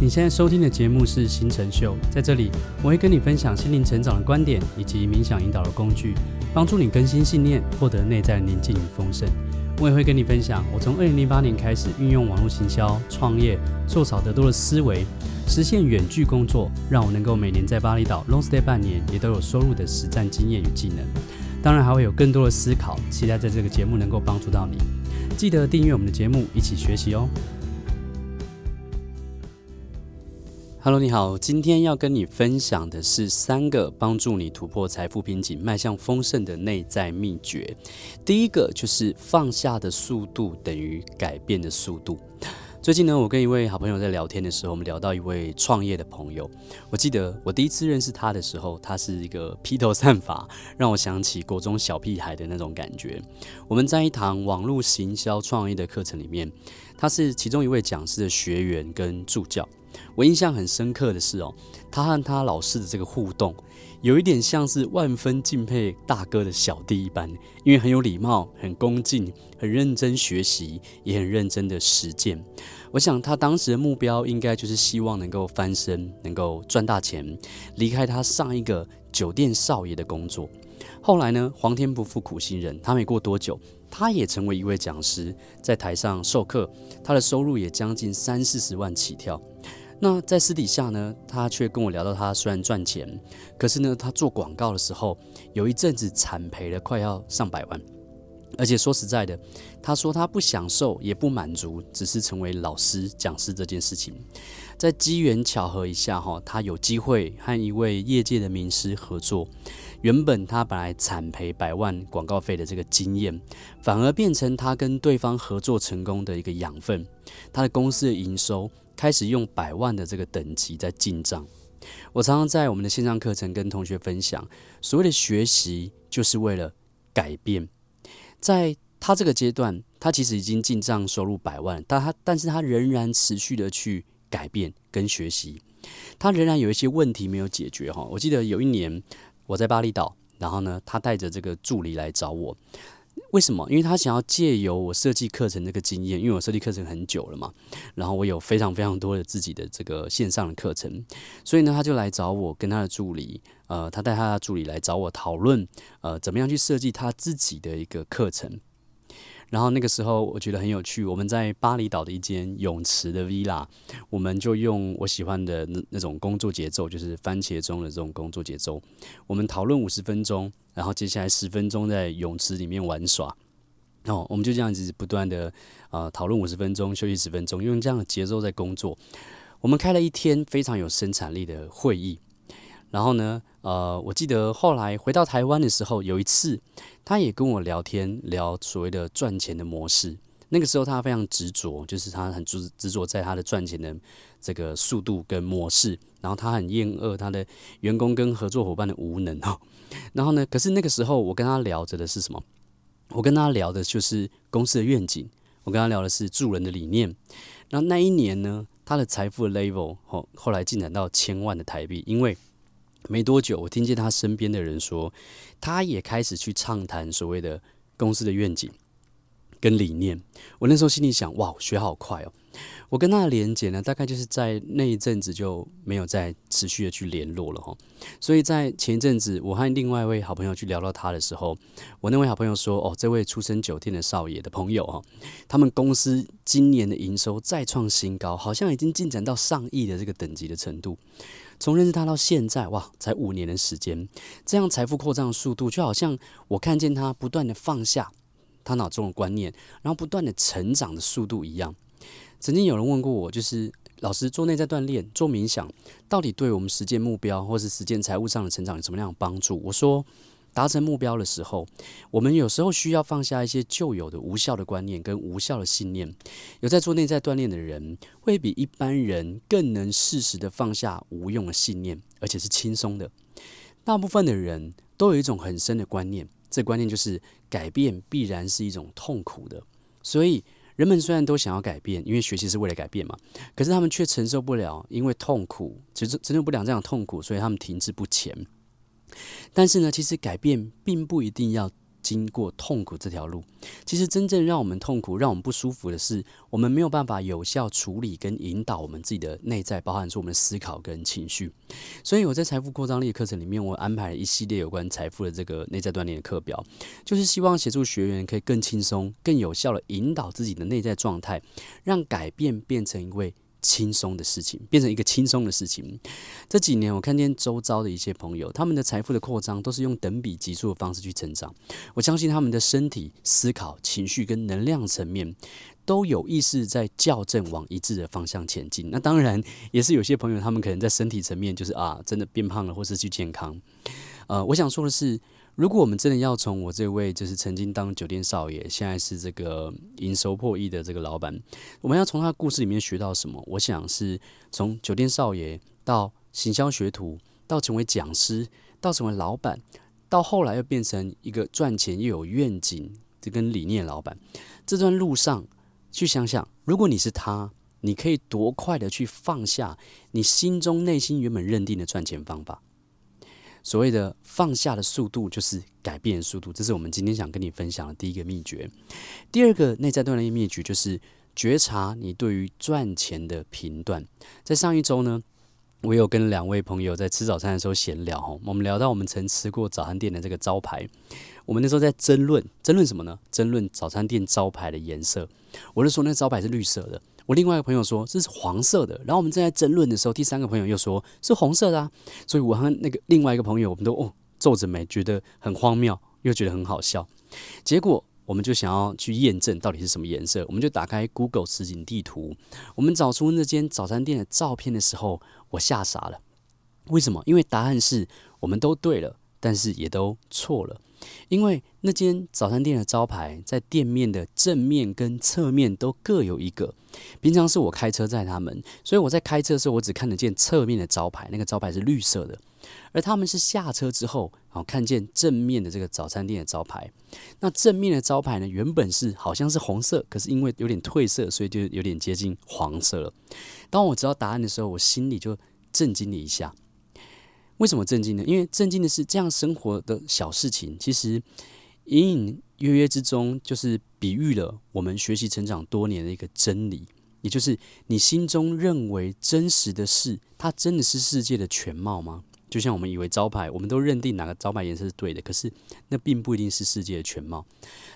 你现在收听的节目是《心成秀》，在这里我会跟你分享心灵成长的观点以及冥想引导的工具，帮助你更新信念，获得内在宁静与丰盛。我也会跟你分享我从二零零八年开始运用网络行销创业，做少得多的思维，实现远距工作，让我能够每年在巴厘岛 long stay 半年，也都有收入的实战经验与技能。当然还会有更多的思考，期待在这个节目能够帮助到你。记得订阅我们的节目，一起学习哦。Hello，你好，今天要跟你分享的是三个帮助你突破财富瓶颈、迈向丰盛的内在秘诀。第一个就是放下的速度等于改变的速度。最近呢，我跟一位好朋友在聊天的时候，我们聊到一位创业的朋友。我记得我第一次认识他的时候，他是一个披头散发，让我想起国中小屁孩的那种感觉。我们在一堂网络行销创业的课程里面，他是其中一位讲师的学员跟助教。我印象很深刻的是哦，他和他老师的这个互动，有一点像是万分敬佩大哥的小弟一般，因为很有礼貌、很恭敬、很认真学习，也很认真的实践。我想他当时的目标应该就是希望能够翻身，能够赚大钱，离开他上一个酒店少爷的工作。后来呢，皇天不负苦心人，他没过多久，他也成为一位讲师，在台上授课，他的收入也将近三四十万起跳。那在私底下呢，他却跟我聊到，他虽然赚钱，可是呢，他做广告的时候有一阵子惨赔了，快要上百万。而且说实在的，他说他不享受也不满足，只是成为老师讲师这件事情。在机缘巧合一下哈，他有机会和一位业界的名师合作。原本他本来惨赔百万广告费的这个经验，反而变成他跟对方合作成功的一个养分。他的公司的营收。开始用百万的这个等级在进账。我常常在我们的线上课程跟同学分享，所谓的学习就是为了改变。在他这个阶段，他其实已经进账收入百万，但他但是他仍然持续的去改变跟学习，他仍然有一些问题没有解决哈。我记得有一年我在巴厘岛，然后呢，他带着这个助理来找我。为什么？因为他想要借由我设计课程这个经验，因为我设计课程很久了嘛，然后我有非常非常多的自己的这个线上的课程，所以呢，他就来找我跟他的助理，呃，他带他的助理来找我讨论，呃，怎么样去设计他自己的一个课程。然后那个时候我觉得很有趣，我们在巴厘岛的一间泳池的 villa，我们就用我喜欢的那那种工作节奏，就是番茄钟的这种工作节奏，我们讨论五十分钟，然后接下来十分钟在泳池里面玩耍，哦，我们就这样子不断的呃讨论五十分钟，休息十分钟，用这样的节奏在工作。我们开了一天非常有生产力的会议。然后呢，呃，我记得后来回到台湾的时候，有一次他也跟我聊天，聊所谓的赚钱的模式。那个时候他非常执着，就是他很执执着在他的赚钱的这个速度跟模式。然后他很厌恶他的员工跟合作伙伴的无能哦。然后呢，可是那个时候我跟他聊着的是什么？我跟他聊的就是公司的愿景，我跟他聊的是助人的理念。然后那一年呢，他的财富的 level 后后来进展到千万的台币，因为。没多久，我听见他身边的人说，他也开始去畅谈所谓的公司的愿景。跟理念。我那时候心里想，哇，学好快哦！我跟他的连接呢，大概就是在那一阵子就没有再持续的去联络了哈。所以在前一阵子，我和另外一位好朋友去聊到他的时候，我那位好朋友说，哦，这位出身酒店的少爷的朋友哈，他们公司今年的营收再创新高，好像已经进展到上亿的这个等级的程度。从认识他到现在，哇，才五年的时间，这样财富扩张的速度，就好像我看见他不断的放下他脑中的观念，然后不断的成长的速度一样。曾经有人问过我，就是老师做内在锻炼、做冥想，到底对我们实践目标或是实践财务上的成长有什么样的帮助？我说。达成目标的时候，我们有时候需要放下一些旧有的无效的观念跟无效的信念。有在做内在锻炼的人，会比一般人更能适时的放下无用的信念，而且是轻松的。大部分的人都有一种很深的观念，这观念就是改变必然是一种痛苦的。所以人们虽然都想要改变，因为学习是为了改变嘛，可是他们却承受不了，因为痛苦，承受承受不了这样的痛苦，所以他们停滞不前。但是呢，其实改变并不一定要经过痛苦这条路。其实真正让我们痛苦、让我们不舒服的是，我们没有办法有效处理跟引导我们自己的内在，包含说我们的思考跟情绪。所以我在财富扩张力课程里面，我安排了一系列有关财富的这个内在锻炼的课表，就是希望协助学员可以更轻松、更有效的引导自己的内在状态，让改变变成一位。轻松的事情变成一个轻松的事情。这几年，我看见周遭的一些朋友，他们的财富的扩张都是用等比级数的方式去成长。我相信他们的身体、思考、情绪跟能量层面都有意识在校正往一致的方向前进。那当然，也是有些朋友，他们可能在身体层面就是啊，真的变胖了或是去健康。呃，我想说的是。如果我们真的要从我这位就是曾经当酒店少爷，现在是这个营收破亿的这个老板，我们要从他的故事里面学到什么？我想是从酒店少爷到行销学徒，到成为讲师，到成为老板，到后来又变成一个赚钱又有愿景这跟理念老板。这段路上去想想，如果你是他，你可以多快的去放下你心中内心原本认定的赚钱方法。所谓的放下的速度，就是改变的速度。这是我们今天想跟你分享的第一个秘诀。第二个内在锻炼秘诀就是觉察你对于赚钱的频段。在上一周呢，我有跟两位朋友在吃早餐的时候闲聊，我们聊到我们曾吃过早餐店的这个招牌，我们那时候在争论，争论什么呢？争论早餐店招牌的颜色。我就说那招牌是绿色的。我另外一个朋友说这是黄色的，然后我们正在争论的时候，第三个朋友又说是红色的啊，所以我和那个另外一个朋友，我们都哦皱着眉，觉得很荒谬，又觉得很好笑。结果我们就想要去验证到底是什么颜色，我们就打开 Google 实景地图，我们找出那间早餐店的照片的时候，我吓傻了。为什么？因为答案是我们都对了，但是也都错了。因为那间早餐店的招牌在店面的正面跟侧面都各有一个。平常是我开车载他们，所以我在开车的时候，我只看得见侧面的招牌，那个招牌是绿色的。而他们是下车之后，然后看见正面的这个早餐店的招牌。那正面的招牌呢，原本是好像是红色，可是因为有点褪色，所以就有点接近黄色了。当我知道答案的时候，我心里就震惊了一下。为什么震惊呢？因为震惊的是这样生活的小事情，其实隐隐约约之中，就是比喻了我们学习成长多年的一个真理，也就是你心中认为真实的事，它真的是世界的全貌吗？就像我们以为招牌，我们都认定哪个招牌颜色是对的，可是那并不一定是世界的全貌。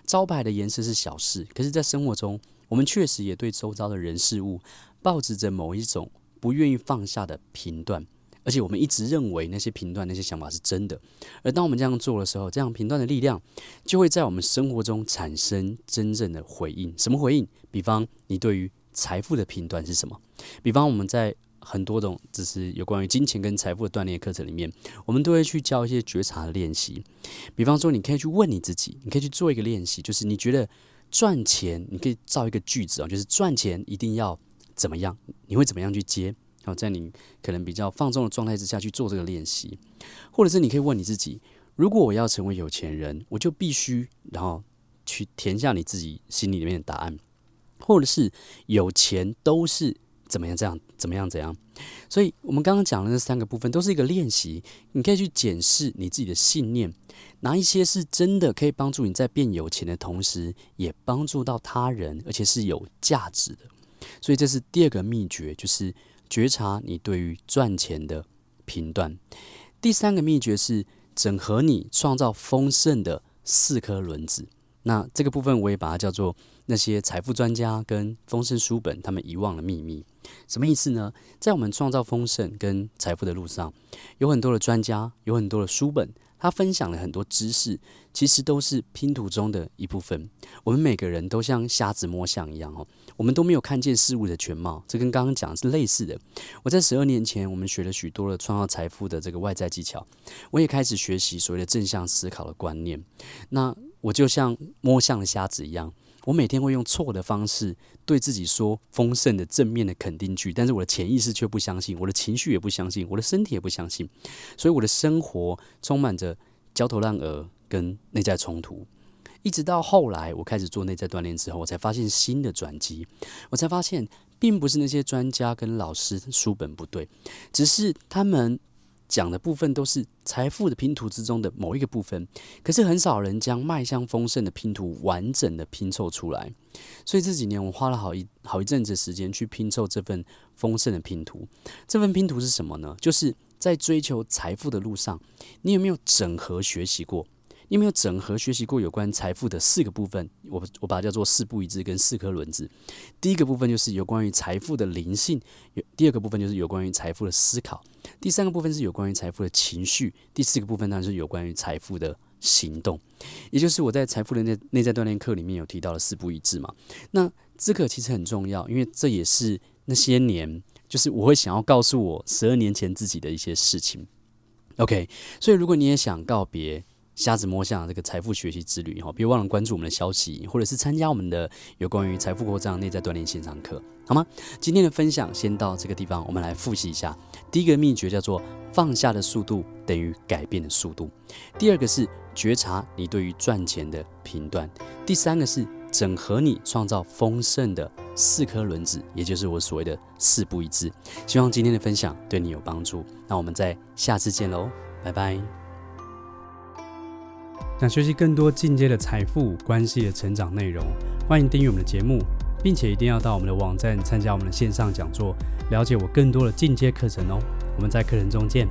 招牌的颜色是小事，可是，在生活中，我们确实也对周遭的人事物，抱持着某一种不愿意放下的评断。而且我们一直认为那些评断、那些想法是真的，而当我们这样做的时候，这样评断的力量就会在我们生活中产生真正的回应。什么回应？比方你对于财富的评断是什么？比方我们在很多种只是有关于金钱跟财富的锻炼课程里面，我们都会去教一些觉察的练习。比方说，你可以去问你自己，你可以去做一个练习，就是你觉得赚钱，你可以造一个句子啊，就是赚钱一定要怎么样？你会怎么样去接？在你可能比较放松的状态之下去做这个练习，或者是你可以问你自己：如果我要成为有钱人，我就必须，然后去填下你自己心里里面的答案，或者是有钱都是怎么样这样怎么样怎样。所以，我们刚刚讲的那三个部分都是一个练习，你可以去检视你自己的信念，哪一些是真的可以帮助你在变有钱的同时，也帮助到他人，而且是有价值的。所以，这是第二个秘诀，就是。觉察你对于赚钱的评断。第三个秘诀是整合你创造丰盛的四颗轮子。那这个部分我也把它叫做那些财富专家跟丰盛书本他们遗忘的秘密。什么意思呢？在我们创造丰盛跟财富的路上，有很多的专家，有很多的书本。他分享了很多知识，其实都是拼图中的一部分。我们每个人都像瞎子摸象一样哦，我们都没有看见事物的全貌。这跟刚刚讲是类似的。我在十二年前，我们学了许多的创造财富的这个外在技巧，我也开始学习所谓的正向思考的观念。那我就像摸象的瞎子一样。我每天会用错的方式对自己说丰盛的正面的肯定句，但是我的潜意识却不相信，我的情绪也不相信，我的身体也不相信，所以我的生活充满着焦头烂额跟内在冲突。一直到后来我开始做内在锻炼之后，我才发现新的转机，我才发现并不是那些专家跟老师书本不对，只是他们讲的部分都是财富的拼图之中的某一个部分，可是很少人将迈向丰盛的拼图完整的拼凑出来。所以这几年我花了好一好一阵子时间去拼凑这份丰盛的拼图。这份拼图是什么呢？就是在追求财富的路上，你有没有整合学习过？你有没有整合学习过有关财富的四个部分？我我把它叫做四不一致跟四颗轮子。第一个部分就是有关于财富的灵性，第二个部分就是有关于财富的思考，第三个部分是有关于财富的情绪，第四个部分当然是有关于财富的行动。也就是我在财富的内内在锻炼课里面有提到的四不一致嘛。那这个其实很重要，因为这也是那些年就是我会想要告诉我十二年前自己的一些事情。OK，所以如果你也想告别。瞎子摸象这个财富学习之旅哈，别忘了关注我们的消息，或者是参加我们的有关于财富扩张内在锻炼线上课，好吗？今天的分享先到这个地方，我们来复习一下。第一个秘诀叫做放下的速度等于改变的速度。第二个是觉察你对于赚钱的频段。第三个是整合你创造丰盛的四颗轮子，也就是我所谓的四不一致。希望今天的分享对你有帮助。那我们在下次见喽，拜拜。想学习更多进阶的财富关系的成长内容，欢迎订阅我们的节目，并且一定要到我们的网站参加我们的线上讲座，了解我更多的进阶课程哦。我们在课程中见。